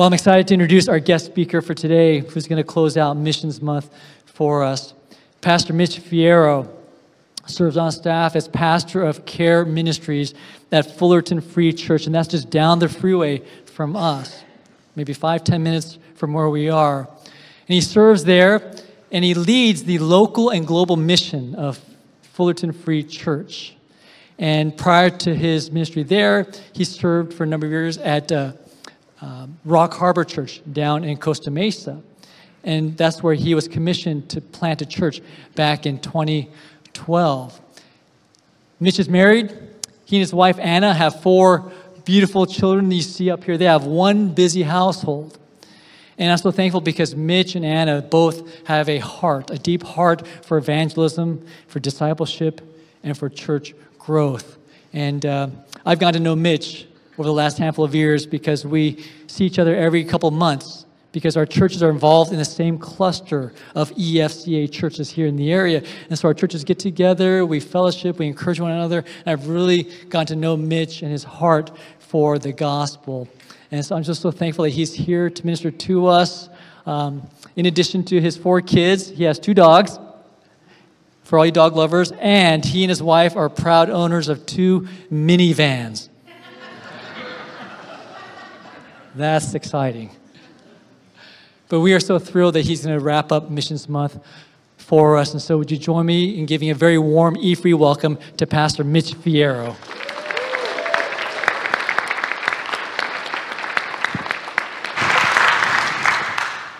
Well, I'm excited to introduce our guest speaker for today, who's going to close out Missions Month for us. Pastor Mitch Fierro serves on staff as pastor of care ministries at Fullerton Free Church, and that's just down the freeway from us, maybe five, ten minutes from where we are. And he serves there, and he leads the local and global mission of Fullerton Free Church. And prior to his ministry there, he served for a number of years at uh, uh, Rock Harbor Church down in Costa Mesa. And that's where he was commissioned to plant a church back in 2012. Mitch is married. He and his wife Anna have four beautiful children you see up here. They have one busy household. And I'm so thankful because Mitch and Anna both have a heart, a deep heart for evangelism, for discipleship, and for church growth. And uh, I've gotten to know Mitch over the last handful of years because we see each other every couple months because our churches are involved in the same cluster of EFCA churches here in the area. And so our churches get together, we fellowship, we encourage one another. And I've really gotten to know Mitch and his heart for the gospel. And so I'm just so thankful that he's here to minister to us. Um, in addition to his four kids, he has two dogs for all you dog lovers, and he and his wife are proud owners of two minivans. That's exciting. But we are so thrilled that he's going to wrap up Missions Month for us. And so, would you join me in giving a very warm E free welcome to Pastor Mitch Fierro?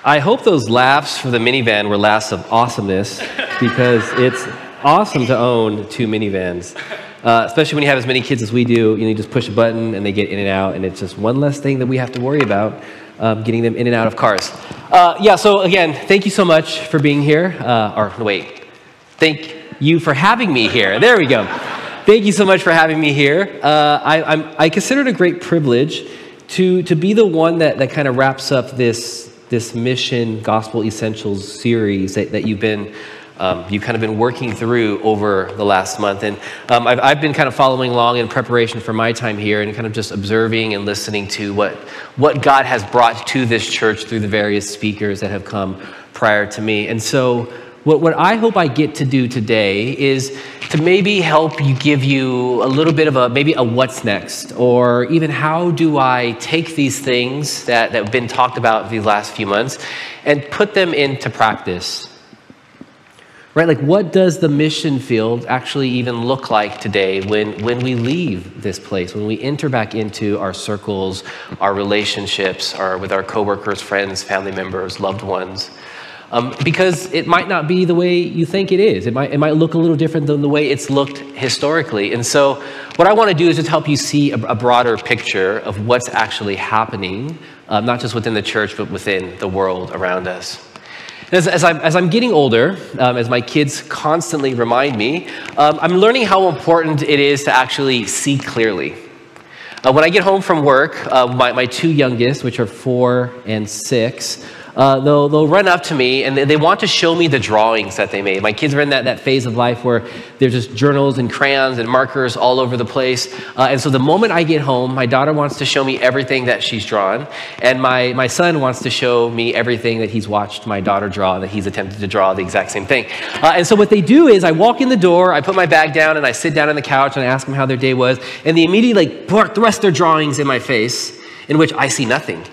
I hope those laughs for the minivan were laughs of awesomeness because it's awesome to own two minivans. Uh, especially when you have as many kids as we do, you, know, you just push a button and they get in and out, and it's just one less thing that we have to worry about um, getting them in and out of cars. Uh, yeah, so again, thank you so much for being here. Uh, or wait, thank you for having me here. There we go. Thank you so much for having me here. Uh, I, I'm, I consider it a great privilege to, to be the one that, that kind of wraps up this, this mission gospel essentials series that, that you've been um, you've kind of been working through over the last month. And um, I've, I've, been kind of following along in preparation for my time here and kind of just observing and listening to what, what God has brought to this church through the various speakers that have come prior to me. And so, what, what I hope I get to do today is to maybe help you give you a little bit of a maybe a what's next, or even how do I take these things that, that have been talked about these last few months and put them into practice right? Like, what does the mission field actually even look like today when, when we leave this place, when we enter back into our circles, our relationships, our, with our coworkers, friends, family members, loved ones? Um, because it might not be the way you think it is. It might, it might look a little different than the way it's looked historically. And so, what I want to do is just help you see a, a broader picture of what's actually happening, uh, not just within the church, but within the world around us. As, as, I'm, as I'm getting older, um, as my kids constantly remind me, um, I'm learning how important it is to actually see clearly. Uh, when I get home from work, uh, my, my two youngest, which are four and six, uh, they'll, they'll run up to me and they, they, want to show me the drawings that they made. My kids are in that, that phase of life where there's just journals and crayons and markers all over the place. Uh, and so the moment I get home, my daughter wants to show me everything that she's drawn. And my, my son wants to show me everything that he's watched my daughter draw, that he's attempted to draw the exact same thing. Uh, and so what they do is I walk in the door, I put my bag down, and I sit down on the couch and I ask them how their day was. And they immediately like thrust their drawings in my face, in which I see nothing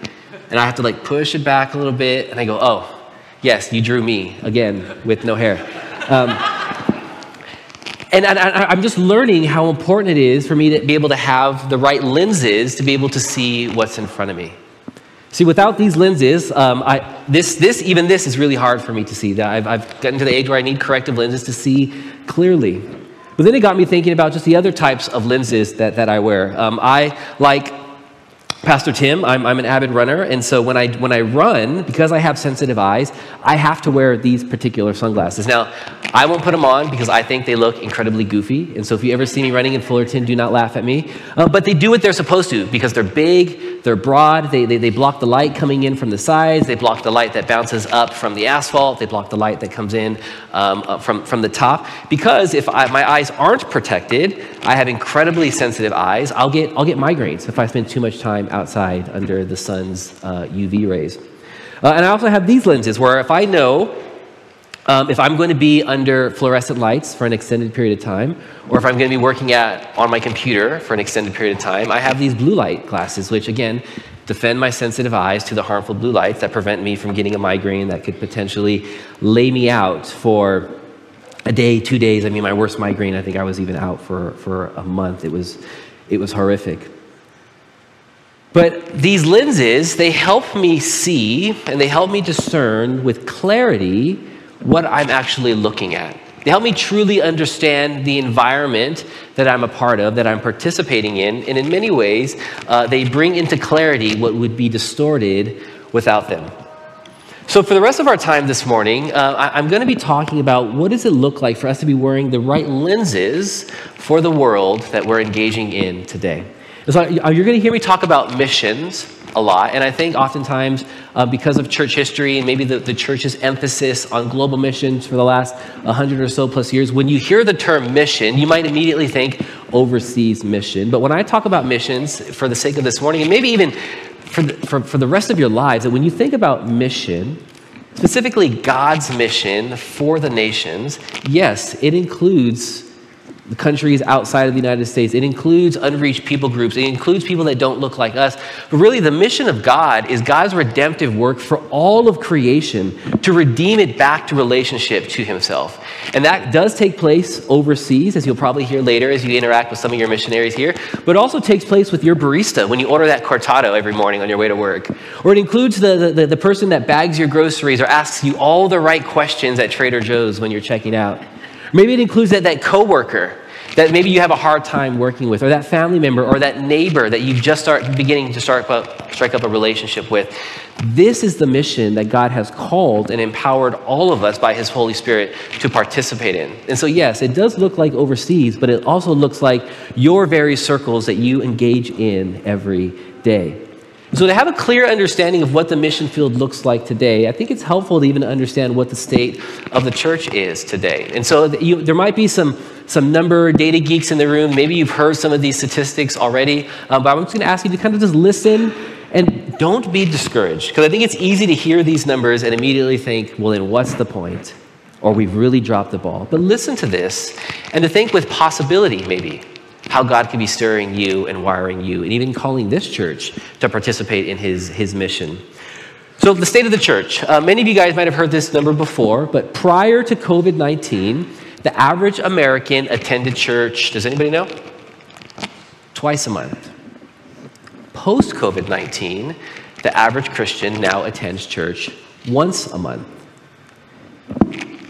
and I have to like push it back a little bit, and I go, oh, yes, you drew me again with no hair. Um, and, I, am just learning how important it is for me to be able to have the right lenses to be able to see what's in front of me. See, without these lenses, um, I, this, this, even this is really hard for me to see. That I've, I've gotten to the age where I need corrective lenses to see clearly. But then it got me thinking about just the other types of lenses that, that I wear. Um, I like Pastor Tim, I'm, I'm, an avid runner, and so when I, when I run, because I have sensitive eyes, I have to wear these particular sunglasses. Now, I won't put them on because I think they look incredibly goofy, and so if you ever see me running in Fullerton, do not laugh at me. Uh, but they do what they're supposed to because they're big, they're broad, they, they, they block the light coming in from the sides, they block the light that bounces up from the asphalt, they block the light that comes in um, from, from the top. Because if I, my eyes aren't protected, I have incredibly sensitive eyes, I'll get, I'll get migraines if I spend too much time outside under the sun's uh, UV rays. Uh, and I also have these lenses where if I know um, if I'm going to be under fluorescent lights for an extended period of time, or if I'm going to be working at, on my computer for an extended period of time, I have these blue light glasses, which again defend my sensitive eyes to the harmful blue lights that prevent me from getting a migraine that could potentially lay me out for a day, two days. I mean, my worst migraine, I think I was even out for, for a month. It was, it was horrific. But these lenses, they help me see and they help me discern with clarity what I'm actually looking at. They help me truly understand the environment that I'm a part of, that I'm participating in, and in many ways, uh, they bring into clarity what would be distorted without them. So, for the rest of our time this morning, uh, I- I'm going to be talking about what does it look like for us to be wearing the right lenses for the world that we're engaging in today. So, you're going to hear me talk about missions a lot. And I think oftentimes, uh, because of church history and maybe the, the church's emphasis on global missions for the last 100 or so plus years, when you hear the term mission, you might immediately think overseas mission. But when I talk about missions, for the sake of this morning, and maybe even for the, for, for the rest of your lives, that when you think about mission, specifically God's mission for the nations, yes, it includes the countries outside of the United States. It includes unreached people groups. It includes people that don't look like us. But really, the mission of God is God's redemptive work for all of creation to redeem it back to relationship to Himself. And that does take place overseas, as you'll probably hear later as you interact with some of your missionaries here, but also takes place with your barista when you order that cortado every morning on your way to work. Or it includes the, the, the person that bags your groceries or asks you all the right questions at Trader Joe's when you're checking out. Maybe it includes that, that coworker that maybe you have a hard time working with, or that family member, or that neighbor that you've just start beginning to start up, strike up a relationship with. This is the mission that God has called and empowered all of us by His Holy Spirit to participate in. And so, yes, it does look like overseas, but it also looks like your very circles that you engage in every day. So, to have a clear understanding of what the mission field looks like today, I think it's helpful to even understand what the state of the church is today. And so, you, there might be some, some number data geeks in the room. Maybe you've heard some of these statistics already, um, but I'm just going to ask you to kind of just listen and don't be discouraged. Because I think it's easy to hear these numbers and immediately think, well, then what's the point? Or we've really dropped the ball. But listen to this and to think with possibility, maybe how God could be stirring you and wiring you, and even calling this church to participate in his, his mission. So, the state of the church. Uh, many of you guys might have heard this number before, but prior to COVID 19, the average American attended church, does anybody know? Twice a month. Post COVID 19, the average Christian now attends church once a month.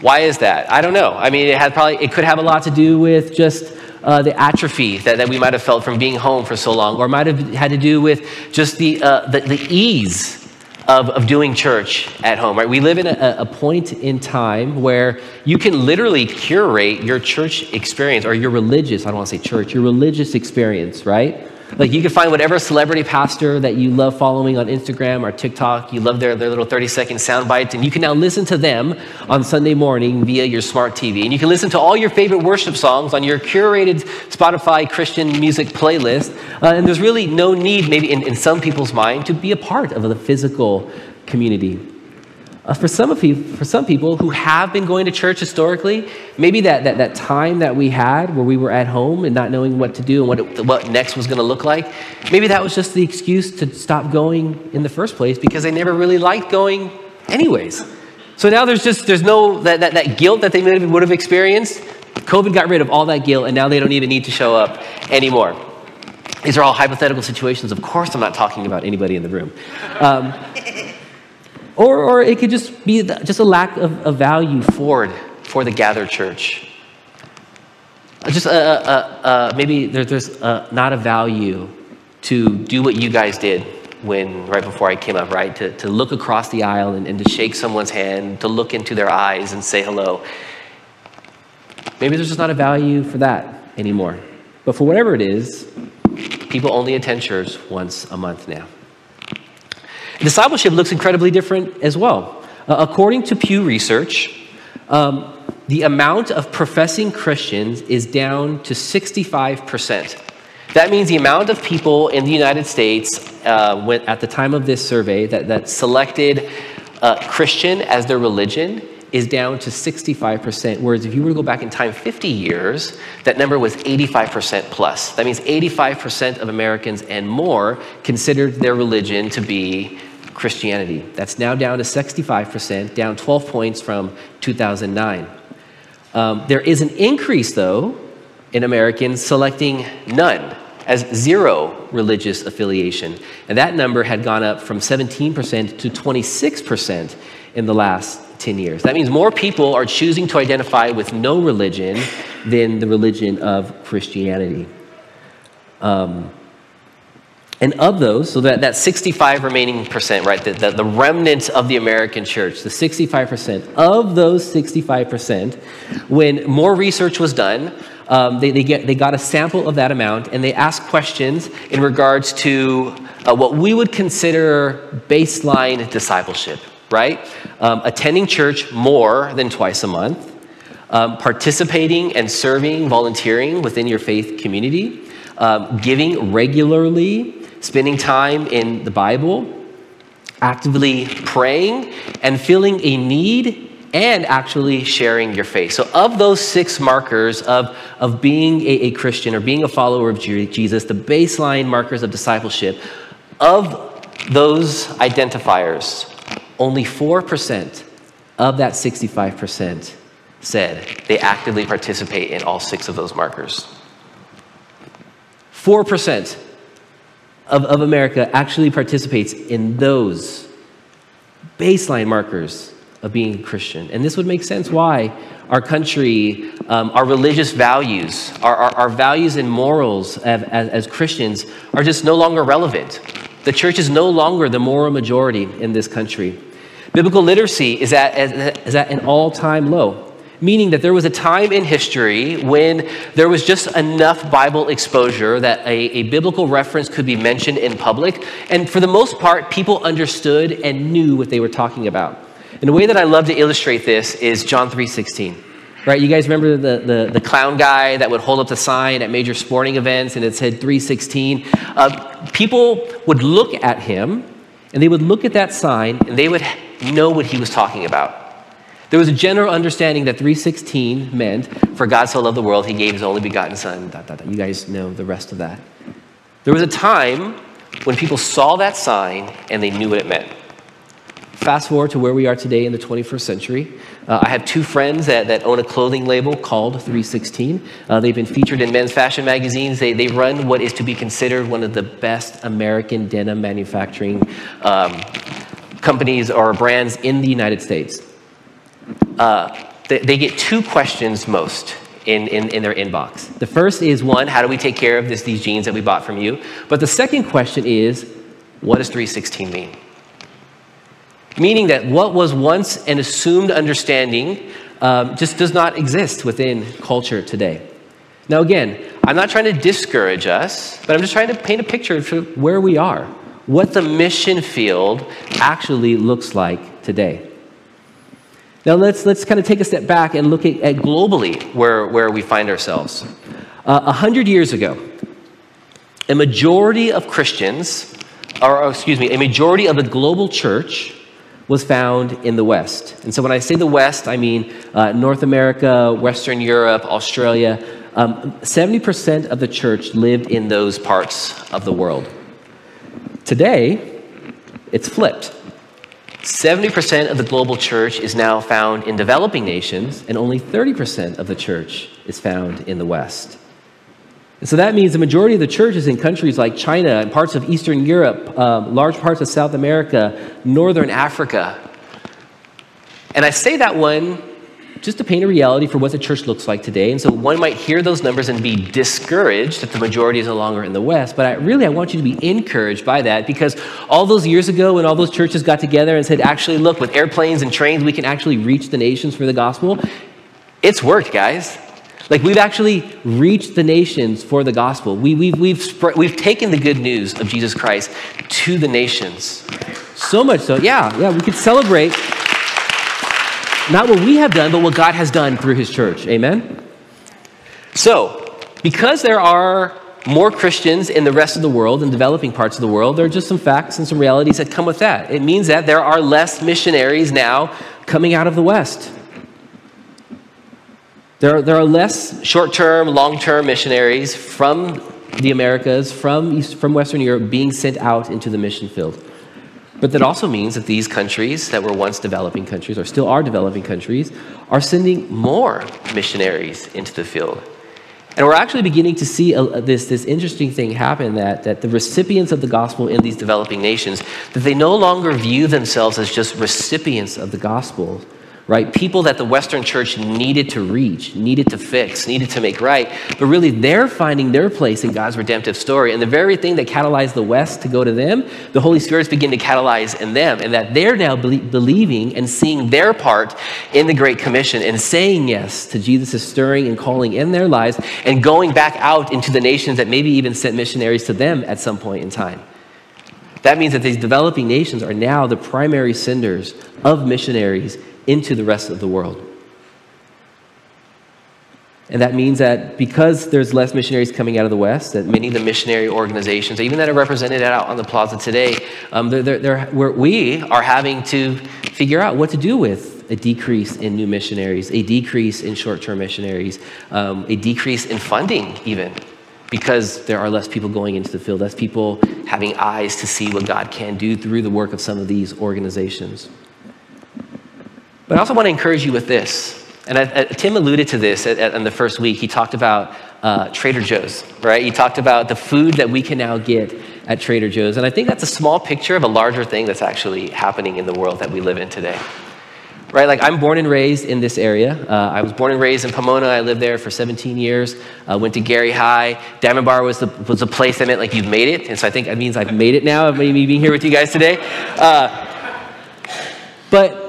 Why is that? I don't know. I mean, it had probably it could have a lot to do with just uh, the atrophy that, that we might have felt from being home for so long, or might have had to do with just the, uh, the, the, ease of, of doing church at home, right? We live in a, a point in time where you can literally curate your church experience or your religious, I don't want to say church, your religious experience, right? Like you can find whatever celebrity pastor that you love following on Instagram or TikTok. You love their, their little 30 second sound bites, and you can now listen to them on Sunday morning via your smart TV. And you can listen to all your favorite worship songs on your curated Spotify Christian music playlist. Uh, and there's really no need, maybe in, in some people's mind, to be a part of the physical community. Uh, for, some of you, for some people who have been going to church historically, maybe that, that, that time that we had where we were at home and not knowing what to do and what, it, what next was going to look like, maybe that was just the excuse to stop going in the first place because they never really liked going anyways. So now there's just there's no that, that, that guilt that they maybe would have experienced. COVID got rid of all that guilt, and now they don't even need to show up anymore. These are all hypothetical situations. Of course, I'm not talking about anybody in the room. Um, or, or it could just be just a lack of, of value for, for the gathered church. Uh, just uh, uh, maybe there, there's not a value to do what you guys did when right before I came up, right? To, to look across the aisle and, and to shake someone's hand, to look into their eyes and say hello. Maybe there's just not a value for that anymore. But for whatever it is, people only attend church once a month now. Discipleship looks incredibly different as well. Uh, according to Pew Research, um, the amount of professing Christians is down to 65%. That means the amount of people in the United States uh, at the time of this survey that, that selected uh, Christian as their religion is down to 65%. Whereas if you were to go back in time 50 years, that number was 85% plus. That means 85% of Americans and more considered their religion to be Christianity. That's now down to 65%, down 12 points from 2009. Um, there is an increase, though, in Americans selecting none as zero religious affiliation. And that number had gone up from 17% to 26% in the last 10 years. That means more people are choosing to identify with no religion than the religion of Christianity. Um, and of those, so that, that 65 remaining percent, right, the, the, the remnant of the American church, the 65%, of those 65%, when more research was done, um, they, they, get, they got a sample of that amount and they asked questions in regards to uh, what we would consider baseline discipleship, right? Um, attending church more than twice a month, um, participating and serving, volunteering within your faith community, um, giving regularly, spending time in the Bible, actively praying, and feeling a need and actually sharing your faith. So, of those six markers of, of being a, a Christian or being a follower of Jesus, the baseline markers of discipleship, of those identifiers, only 4% of that 65% said they actively participate in all six of those markers. 4% of, of America actually participates in those baseline markers of being Christian. And this would make sense why our country, um, our religious values, our, our, our values and morals as, as, as Christians are just no longer relevant. The church is no longer the moral majority in this country. Biblical literacy is at, is at an all time low, meaning that there was a time in history when there was just enough Bible exposure that a, a biblical reference could be mentioned in public. And for the most part, people understood and knew what they were talking about. And the way that I love to illustrate this is John 3.16. Right, you guys remember the, the, the, clown guy that would hold up the sign at major sporting events and it said 316? Uh, people would look at him and they would look at that sign and they would know what he was talking about. There was a general understanding that 316 meant, for God so loved the world, he gave his only begotten son. Dot, dot, dot. You guys know the rest of that. There was a time when people saw that sign and they knew what it meant. Fast forward to where we are today in the 21st century. Uh, I have two friends that, that own a clothing label called 316. Uh, they've been featured in men's fashion magazines. They, they run what is to be considered one of the best American denim manufacturing um, companies or brands in the United States. Uh, they, they, get two questions most in, in, in their inbox. The first is one, how do we take care of this, these jeans that we bought from you? But the second question is, what does 316 mean? meaning that what was once an assumed understanding um, just does not exist within culture today. Now, again, I'm not trying to discourage us, but I'm just trying to paint a picture of where we are, what the mission field actually looks like today. Now, let's, let's kind of take a step back and look at, at globally where, where we find ourselves. Uh, a uh, hundred years ago, a majority of Christians, or excuse me, a majority of the global church was found in the West. And so when I say the West, I mean uh, North America, Western Europe, Australia. Um, 70% of the church lived in those parts of the world. Today, it's flipped. 70% of the global church is now found in developing nations, and only 30% of the church is found in the West. And so that means the majority of the churches in countries like China and parts of Eastern Europe, um, large parts of South America, Northern Africa. And I say that one just to paint a reality for what the church looks like today. And so one might hear those numbers and be discouraged that the majority is no longer in the West. But I, really, I want you to be encouraged by that because all those years ago, when all those churches got together and said, actually, look, with airplanes and trains, we can actually reach the nations for the gospel, it's worked, guys. Like we've actually reached the nations for the gospel. We, we've, we've, spread, we've taken the good news of Jesus Christ to the nations. So much so, yeah, yeah, we could celebrate not what we have done, but what God has done through his church. Amen? So, because there are more Christians in the rest of the world, in developing parts of the world. There are just some facts and some realities that come with that. It means that there are less missionaries now coming out of the West. There are, there are less short term, long term missionaries from the Americas, from, East, from Western Europe, being sent out into the mission field. But that also means that these countries that were once developing countries, or still are developing countries, are sending more missionaries into the field. And we're actually beginning to see a, this, this interesting thing happen that, that the recipients of the gospel in these developing nations, that they no longer view themselves as just recipients of the gospel, right? People that the Western church needed to reach, needed to fix, needed to make right. But really, they're finding their place in God's redemptive story. And the very thing that catalyzed the West to go to them, the Holy Spirit's begin to catalyze in them. And that they're now be- believing and seeing their part in the Great Commission and saying yes to Jesus' stirring and calling in their lives and going back out into the nations that maybe even sent missionaries to them at some point in time. That means that these developing nations are now the primary senders of missionaries into the rest of the world. And that means that because there's less missionaries coming out of the West, that many of the missionary organizations, even that are represented out on the plaza today, um, they're, they're, we are having to figure out what to do with a decrease in new missionaries, a decrease in short term missionaries, um, a decrease in funding, even because there are less people going into the field, less people having eyes to see what God can do through the work of some of these organizations. But I also want to encourage you with this. And I, I, Tim alluded to this at, at, in the first week. He talked about uh, Trader Joe's, right? He talked about the food that we can now get at Trader Joe's. And I think that's a small picture of a larger thing that's actually happening in the world that we live in today. Right? Like, I'm born and raised in this area. Uh, I was born and raised in Pomona. I lived there for 17 years. Uh, went to Garey High. Diamond Bar was the, was the place that meant like you've made it. And so I think that means I've made it now, me being here with you guys today. Uh, but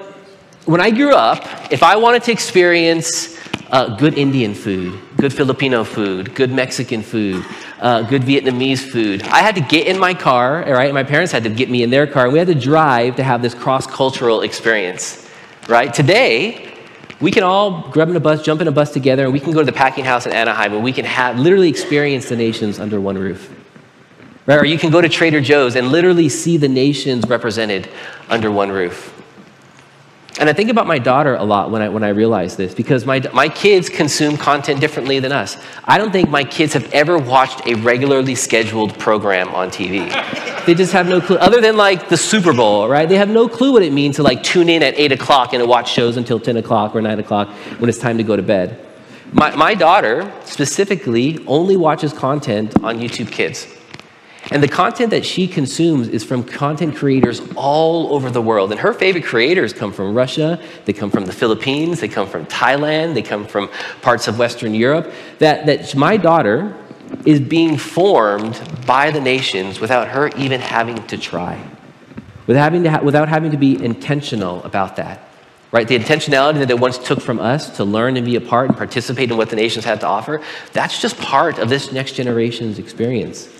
when I grew up, if I wanted to experience uh, good Indian food, good Filipino food, good Mexican food, uh, good Vietnamese food, I had to get in my car, right? My parents had to get me in their car, and we had to drive to have this cross cultural experience, right? Today, we can all grab in a bus, jump in a bus together, and we can go to the packing house in Anaheim, and we can have literally experience the nations under one roof. Right? Or you can go to Trader Joe's and literally see the nations represented under one roof. And I think about my daughter a lot when I, when I realize this because my, my kids consume content differently than us. I don't think my kids have ever watched a regularly scheduled program on TV. they just have no clue, other than like the Super Bowl, right? They have no clue what it means to like tune in at 8 o'clock and to watch shows until 10 o'clock or 9 o'clock when it's time to go to bed. My, my daughter specifically only watches content on YouTube Kids. And the content that she consumes is from content creators all over the world. And her favorite creators come from Russia, they come from the Philippines, they come from Thailand, they come from parts of Western Europe. That, that my daughter is being formed by the nations without her even having to try, without having to, ha- without having to be intentional about that. Right? The intentionality that it once took from us to learn and be a part and participate in what the nations had to offer, that's just part of this next generation's experience.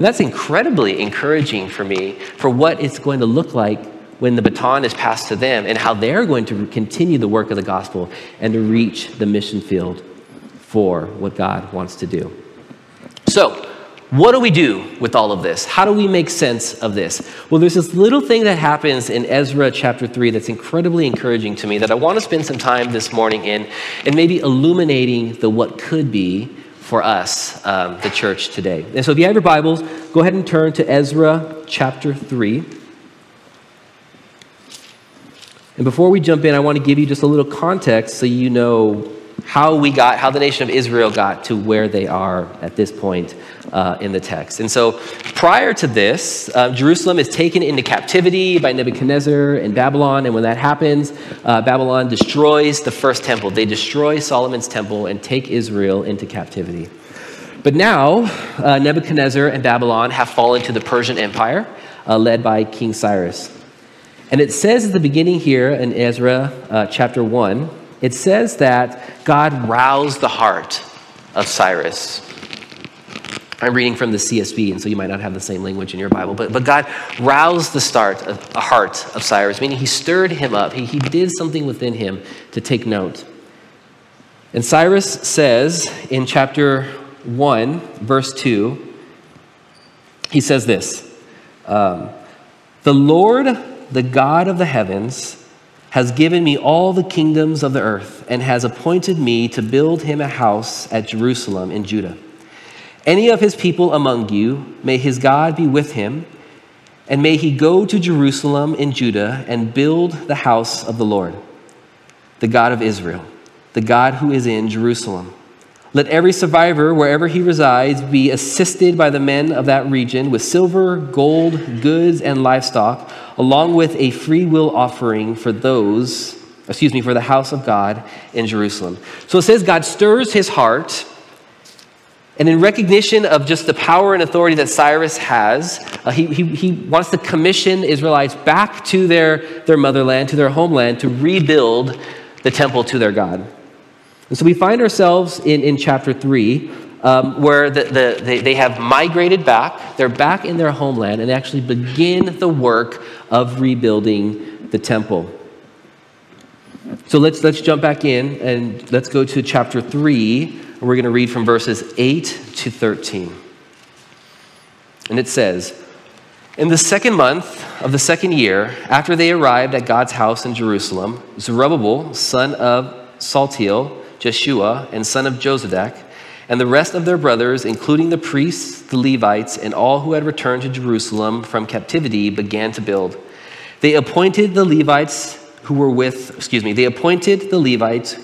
And that's incredibly encouraging for me for what it's going to look like when the baton is passed to them and how they're going to continue the work of the gospel and to reach the mission field for what God wants to do. So, what do we do with all of this? How do we make sense of this? Well, there's this little thing that happens in Ezra chapter 3 that's incredibly encouraging to me that I want to spend some time this morning in and maybe illuminating the what could be for us, um, the church today. And so if you have your Bibles, go ahead and turn to Ezra chapter 3. And before we jump in, I want to give you just a little context so you know how we got, how the nation of Israel got to where they are at this point uh, in the text. And so prior to this, uh, Jerusalem is taken into captivity by Nebuchadnezzar in Babylon. And when that happens, uh, Babylon destroys the first temple. They destroy Solomon's temple and take Israel into captivity. But now, uh, Nebuchadnezzar and Babylon have fallen to the Persian Empire, uh, led by King Cyrus. And it says at the beginning here in Ezra uh, chapter 1, it says that God roused the heart of Cyrus. I'm reading from the CSB, and so you might not have the same language in your Bible, but, but God roused the start of, a heart of Cyrus, meaning he stirred him up. He, he did something within him to take note. And Cyrus says in chapter 1, verse 2, he says this um, The Lord, the God of the heavens, has given me all the kingdoms of the earth and has appointed me to build him a house at Jerusalem in Judah. Any of his people among you, may his God be with him, and may he go to Jerusalem in Judah and build the house of the Lord, the God of Israel, the God who is in Jerusalem. Let every survivor, wherever he resides, be assisted by the men of that region with silver, gold, goods, and livestock, along with a free will offering for those, excuse me, for the house of God in Jerusalem. So it says God stirs his heart. And in recognition of just the power and authority that Cyrus has, uh, he, he, he wants to commission Israelites back to their, their motherland, to their homeland, to rebuild the temple to their God. And so we find ourselves in, in chapter 3, um, where the, the, they, they have migrated back. They're back in their homeland and actually begin the work of rebuilding the temple. So let's, let's jump back in and let's go to chapter 3. And we're going to read from verses 8 to 13. And it says, In the second month of the second year, after they arrived at God's house in Jerusalem, Zerubbabel, son of Shealtiel, Jeshua, and son of Jozadak, and the rest of their brothers, including the priests, the Levites, and all who had returned to Jerusalem from captivity, began to build. They appointed the Levites who were with, excuse me, they appointed the Levites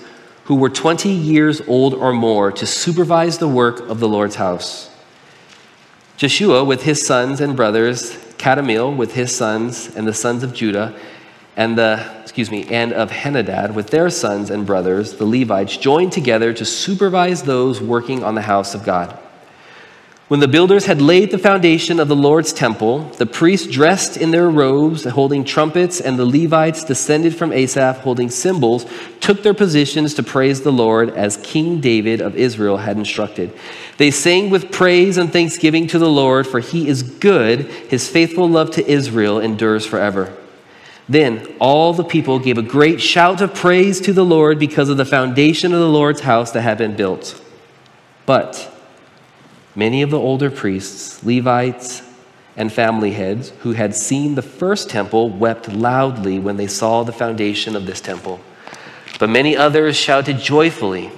who were 20 years old or more to supervise the work of the Lord's house. Jeshua with his sons and brothers, Kadmiel with his sons and the sons of Judah, and the excuse me, and of Henadad with their sons and brothers, the Levites, joined together to supervise those working on the house of God. When the builders had laid the foundation of the Lord's temple, the priests dressed in their robes, holding trumpets, and the Levites descended from Asaph, holding cymbals, took their positions to praise the Lord as King David of Israel had instructed. They sang with praise and thanksgiving to the Lord, for he is good, his faithful love to Israel endures forever. Then all the people gave a great shout of praise to the Lord because of the foundation of the Lord's house that had been built. But many of the older priests, Levites, and family heads who had seen the first temple wept loudly when they saw the foundation of this temple. But many others shouted joyfully.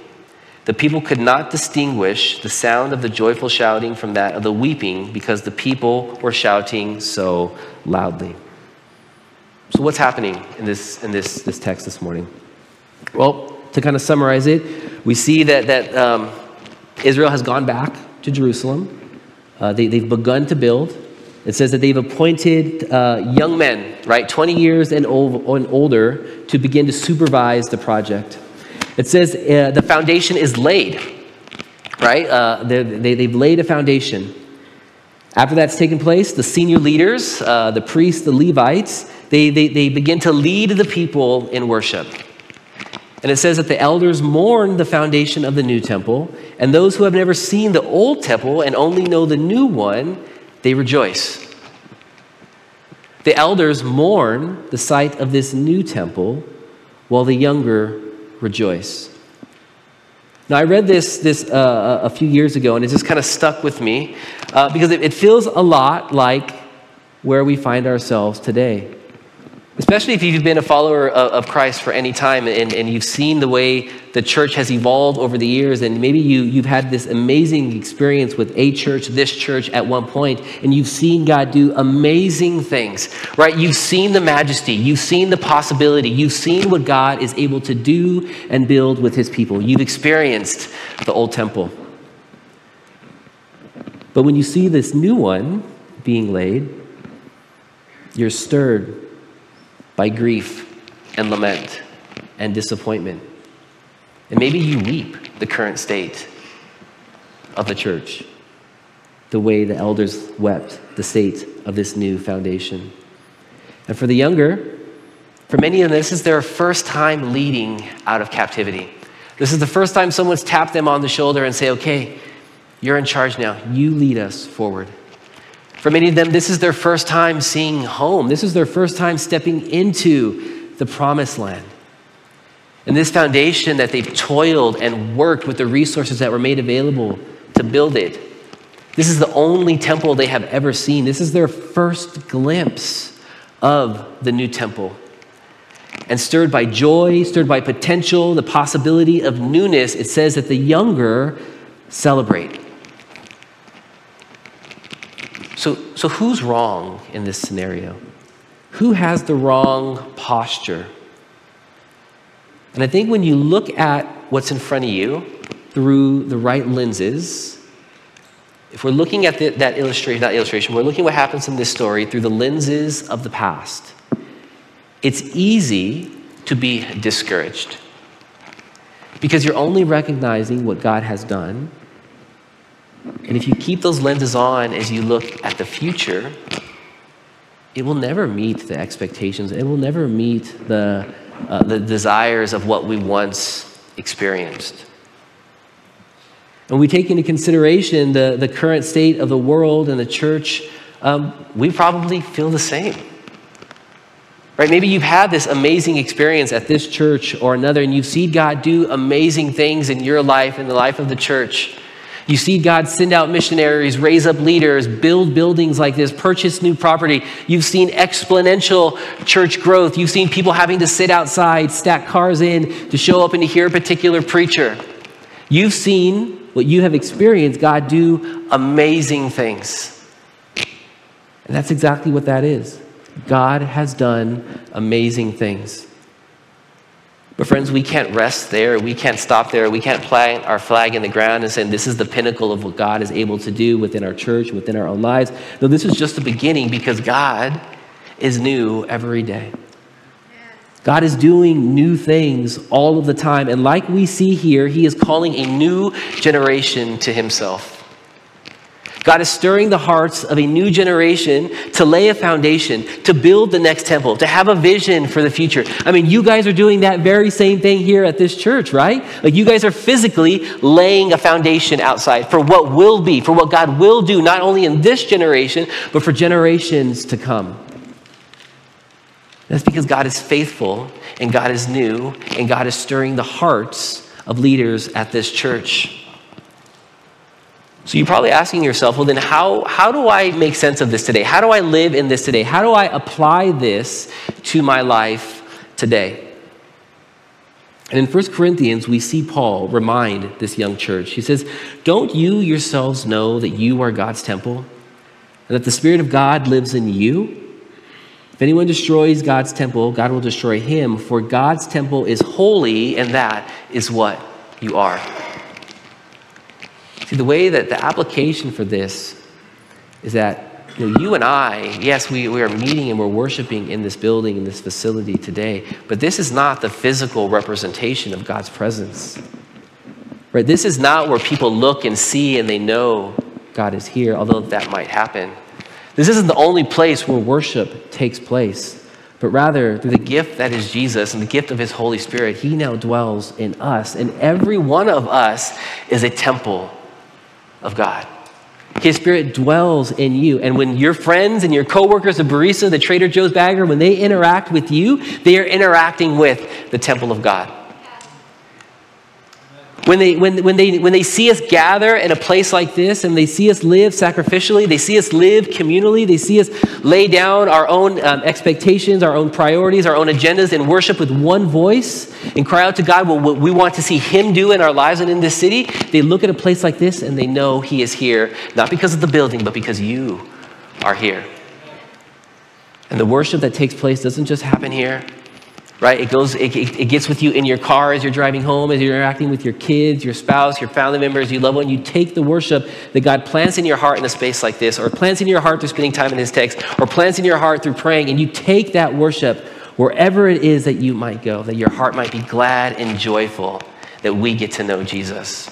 The people could not distinguish the sound of the joyful shouting from that of the weeping because the people were shouting so loudly. So, what's happening in this, in this, this text this morning? Well, to kind of summarize it, we see that, that um, Israel has gone back to Jerusalem. Uh, they, they've begun to build. It says that they've appointed uh, young men, right, 20 years and, old, and, older, to begin to supervise the project. It says uh, the foundation is laid, right? Uh, they, they've laid a foundation. After that's taken place, the senior leaders, uh, the priests, the Levites, they, they, they begin to lead the people in worship. And it says that the elders mourn the foundation of the new temple, and those who have never seen the old temple and only know the new one, they rejoice. The elders mourn the sight of this new temple, while the younger rejoice. Now, I read this, this uh, a few years ago, and it just kind of stuck with me uh, because it, it feels a lot like where we find ourselves today. Especially if you've been a follower of Christ for any time and, and you've seen the way the church has evolved over the years, and maybe you, you've had this amazing experience with a church, this church at one point, and you've seen God do amazing things, right? You've seen the majesty, you've seen the possibility, you've seen what God is able to do and build with his people. You've experienced the old temple. But when you see this new one being laid, you're stirred by grief and lament and disappointment. And maybe you weep the current state of the church, the way the elders wept the state of this new foundation. And for the younger, for many of them, this is their first time leading out of captivity. This is the first time someone's tapped them on the shoulder and say, okay, you're in charge now. You lead us forward. For many of them, this is their first time seeing home. This is their first time stepping into the promised land. And this foundation that they've toiled and worked with the resources that were made available to build it. This is the only temple they have ever seen. This is their first glimpse of the new temple. And stirred by joy, stirred by potential, the possibility of newness, it says that the younger celebrate. So, so who's wrong in this scenario? Who has the wrong posture? And I think when you look at what's in front of you through the right lenses, if we're looking at the, that illustration, that illustration, we're looking what happens in this story through the lenses of the past. It's easy to be discouraged because you're only recognizing what God has done and if you keep those lenses on as you look at the future, it will never meet the expectations. It will never meet the, uh, the desires of what we once experienced. And we take into consideration the, the current state of the world and the church, um, we probably feel the same. Right? Maybe you've had this amazing experience at this church or another, and you've seen God do amazing things in your life, in the life of the church. You see God send out missionaries, raise up leaders, build buildings like this, purchase new property. You've seen exponential church growth. You've seen people having to sit outside, stack cars in to show up and to hear a particular preacher. You've seen what you have experienced God do amazing things. And that's exactly what that is. God has done amazing things. But, friends, we can't rest there. We can't stop there. We can't plant our flag in the ground and say, this is the pinnacle of what God is able to do within our church, within our own lives. No, this is just the beginning because God is new every day. God is doing new things all of the time. And like we see here, He is calling a new generation to Himself. God is stirring the hearts of a new generation to lay a foundation, to build the next temple, to have a vision for the future. I mean, you guys are doing that very same thing here at this church, right? Like you guys are physically laying a foundation outside for what will be, for what God will do, not only in this generation, but for generations to come. That's because God is faithful and God is new and God is stirring the hearts of leaders at this church. So you're probably asking yourself, well, then how, how do I make sense of this today? How do I live in this today? How do I apply this to my life today? And in 1 Corinthians, we see Paul remind this young church. He says, Don't you yourselves know that you are God's temple and that the Spirit of God lives in you? If anyone destroys God's temple, God will destroy him, for God's temple is holy, and that is what you are. See, the way that the application for this is that you, know, you and I, yes, we, we are meeting and we're worshiping in this building, in this facility today, but this is not the physical representation of God's presence. Right? This is not where people look and see and they know God is here, although that might happen. This isn't the only place where worship takes place, but rather through the gift that is Jesus and the gift of His Holy Spirit, He now dwells in us, and every one of us is a temple of God. His spirit dwells in you. And when your friends and your coworkers, the barista, the Trader Joe's bagger, when they interact with you, they are interacting with the temple of God. When they, when, when, they, when they see us gather in a place like this and they see us live sacrificially, they see us live communally, they see us lay down our own um, expectations, our own priorities, our own agendas, and worship with one voice and cry out to God well, what we want to see Him do in our lives and in this city, they look at a place like this and they know He is here, not because of the building, but because you are here. And the worship that takes place doesn't just happen here, right? It goes, it, it, gets with you in your car as you're driving home, as you're interacting with your kids, your spouse, your family members, you love one. You take the worship that God plants in your heart in a space like this, or plants in your heart through spending time in His text, or plants in your heart through praying, and you take that worship wherever it is that you might go, that your heart might be glad and joyful that we get to know Jesus.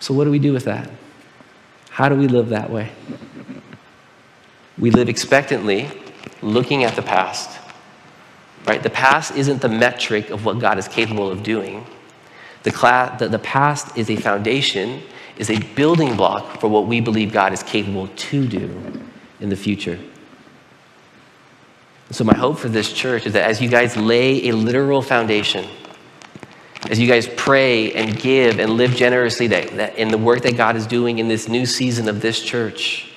So, what do we do with that? How do we live that way? We live expectantly, looking at the past. Right? The past isn't the metric of what God is capable of doing. The, the, the past is a foundation, is a building block for what we believe God is capable to do in the future. So, my hope for this church is that as you guys lay a literal foundation, as you guys pray and give and live generously that, that in the work that God is doing in this new season of this church.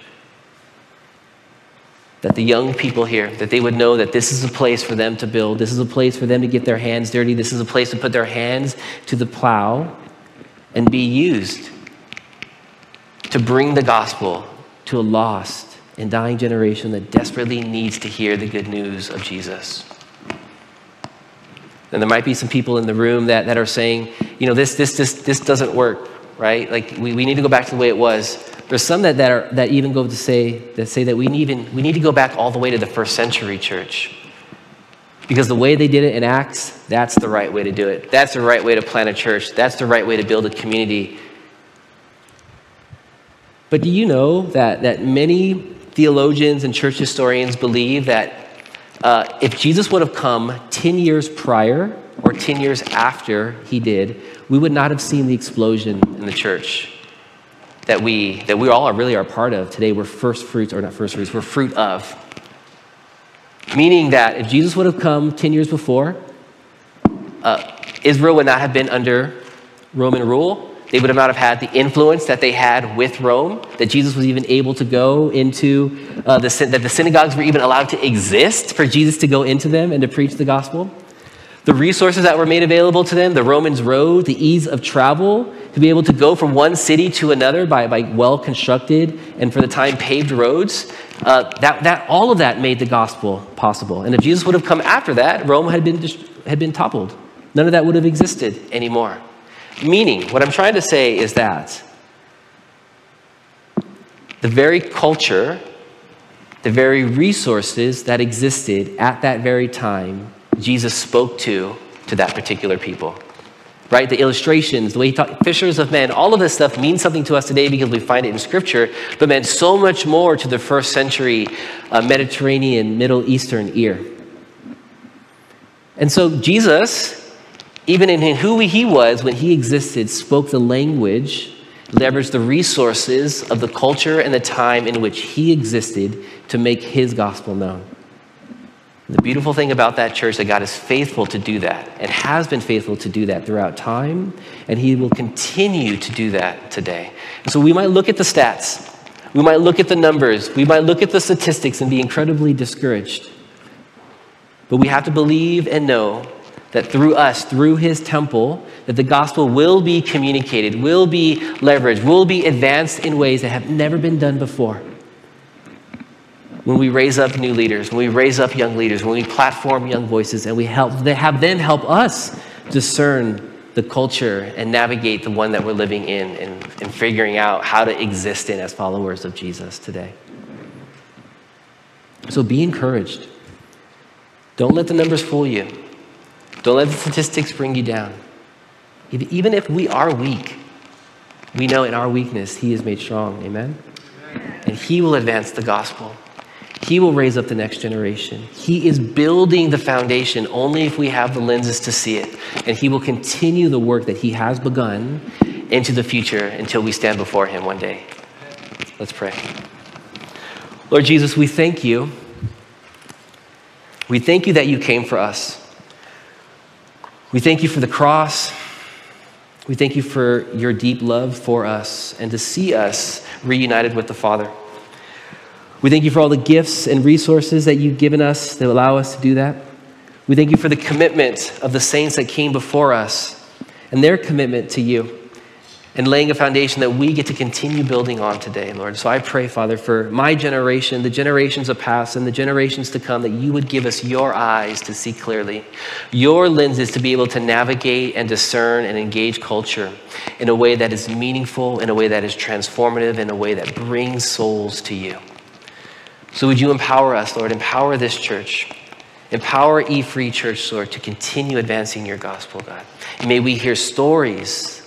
That the young people here, that they would know that this is a place for them to build. This is a place for them to get their hands dirty. This is a place to put their hands to the plow and be used to bring the gospel to a lost and dying generation that desperately needs to hear the good news of Jesus. And there might be some people in the room that, that are saying, you know, this, this, this, this doesn't work, right? Like, we, we need to go back to the way it was. There's some that, that, are, that even go to say, that say that we need, even, we need to go back all the way to the first century church. Because the way they did it in Acts, that's the right way to do it. That's the right way to plant a church. That's the right way to build a community. But do you know that, that many theologians and church historians believe that uh, if Jesus would have come 10 years prior or 10 years after he did, we would not have seen the explosion in the church that we, that we all are really are part of. Today, we're first fruits, or not first fruits, we're fruit of. Meaning that if Jesus would have come 10 years before, uh, Israel would not have been under Roman rule. They would not have had the influence that they had with Rome, that Jesus was even able to go into, uh, the, that the synagogues were even allowed to exist for Jesus to go into them and to preach the gospel. The resources that were made available to them, the Romans' road, the ease of travel, to be able to go from one city to another by, by well constructed and for the time paved roads, uh, that, that, all of that made the gospel possible. And if Jesus would have come after that, Rome had been, had been toppled. None of that would have existed anymore. Meaning, what I'm trying to say is that the very culture, the very resources that existed at that very time, Jesus spoke to to that particular people. Right? The illustrations, the way he taught fishers of men, all of this stuff means something to us today because we find it in Scripture, but meant so much more to the first century uh, Mediterranean, Middle Eastern ear. And so Jesus even in who he was when he existed, spoke the language, leveraged the resources of the culture and the time in which he existed to make his gospel known. The beautiful thing about that church that God is faithful to do that and has been faithful to do that throughout time, and he will continue to do that today. And so we might look at the stats, we might look at the numbers, we might look at the statistics and be incredibly discouraged. But we have to believe and know that through us, through his temple, that the gospel will be communicated, will be leveraged, will be advanced in ways that have never been done before. When we raise up new leaders, when we raise up young leaders, when we platform young voices, and we help, they have them help us discern the culture and navigate the one that we're living in and, and figuring out how to exist in as followers of Jesus today. So be encouraged. Don't let the numbers fool you. Don't let the statistics bring you down. Even if we are weak, we know in our weakness, He is made strong. Amen? And He will advance the gospel. He will raise up the next generation. He is building the foundation only if we have the lenses to see it. And He will continue the work that He has begun into the future until we stand before Him one day. Let's pray. Lord Jesus, we thank you. We thank you that you came for us. We thank you for the cross. We thank you for your deep love for us and to see us reunited with the Father. We thank you for all the gifts and resources that you've given us that allow us to do that. We thank you for the commitment of the saints that came before us and their commitment to you and laying a foundation that we get to continue building on today, Lord. So I pray, Father, for my generation, the generations of past, and the generations to come, that you would give us your eyes to see clearly, your lenses to be able to navigate and discern and engage culture in a way that is meaningful, in a way that is transformative, in a way that brings souls to you. So would you empower us, Lord? Empower this church. Empower E Free Church, Lord, to continue advancing your gospel, God. may we hear stories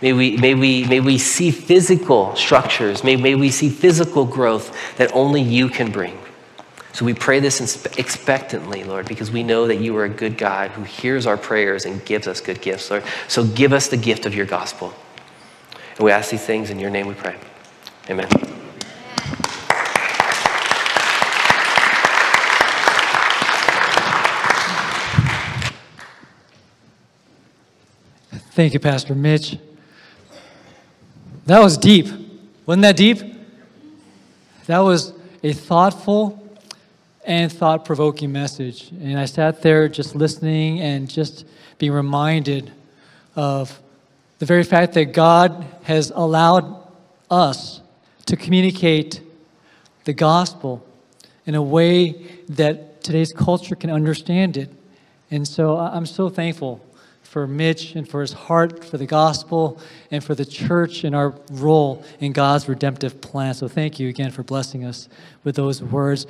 May we, may we, may we see physical structures. May, may we see physical growth that only you can bring. So we pray this expectantly, Lord, because we know that you are a good God who hears our prayers and gives us good gifts, Lord. So give us the gift of your gospel. And we ask these things in your name we pray. Amen. Thank you, Pastor Mitch. That was deep. Wasn't that deep? That was a thoughtful and thought provoking message. And I sat there just listening and just being reminded of the very fact that God has allowed us to communicate the gospel in a way that today's culture can understand it. And so I'm so thankful for Mitch and for his heart for the gospel and for the church and our role in God's redemptive plan. So thank you again for blessing us with those words.